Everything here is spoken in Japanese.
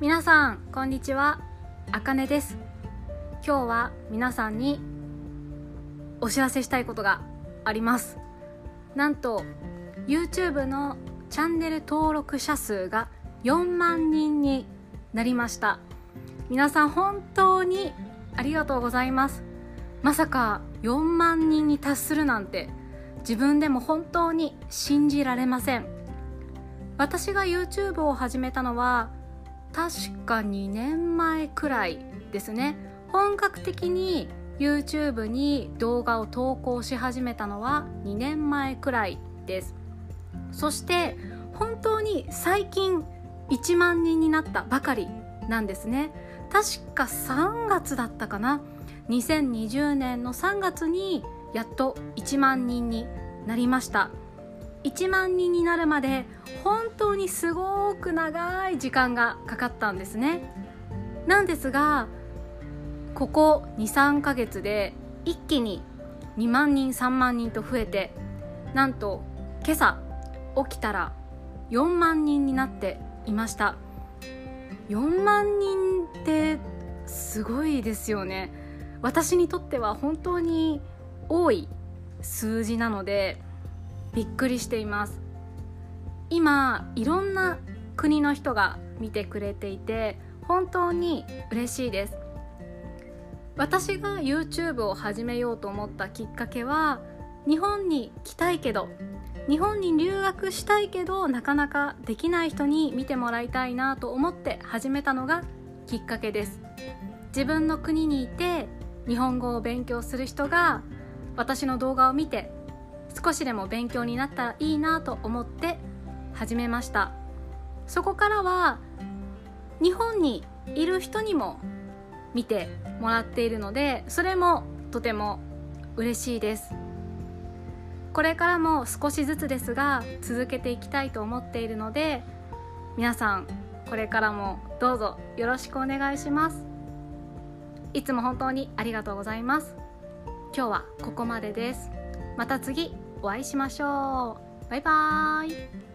皆さんこんにちは。あかねです。今日は皆さんにお知らせしたいことがあります。なんと YouTube のチャンネル登録者数が4万人になりました。皆さん本当にありがとうございます。まさか4万人に達するなんて自分でも本当に信じられません。私が YouTube を始めたのは確か2年前くらいですね。本格的に YouTube に動画を投稿し始めたのは2年前くらいです。そして本当に最近1万人になったばかりなんですね。確か3月だったかな。2020年の3月にやっと1万人になりました。1万人になるまで本当にすごく長い時間がかかったんですね。なんですがここ23ヶ月で一気に2万人3万人と増えてなんと今朝起きたら4万人になっていました。4万人ってすごいですよね。私にとっては本当に多い数字なのでびっくりしています。今いろんな国の人が見てくれていて本当に嬉しいです。私が YouTube を始めようと思ったきっかけは日本に来たいけど日本に留学したいけどなかなかできない人に見てもらいたいなと思って始めたのがきっかけです。自分の国にいて日本語を勉強する人が私の動画を見て少しでも勉強になったらいいなと思って始めました。そこからは日本にいる人にも見てもらっているのでそれもとても嬉しいです。これからも少しずつですが続けていきたいと思っているので皆さんこれからもどうぞよろしくお願いします。いつも本当にありがとうございます。今日はここまでです。また次お会いしましょう。バイバーイ。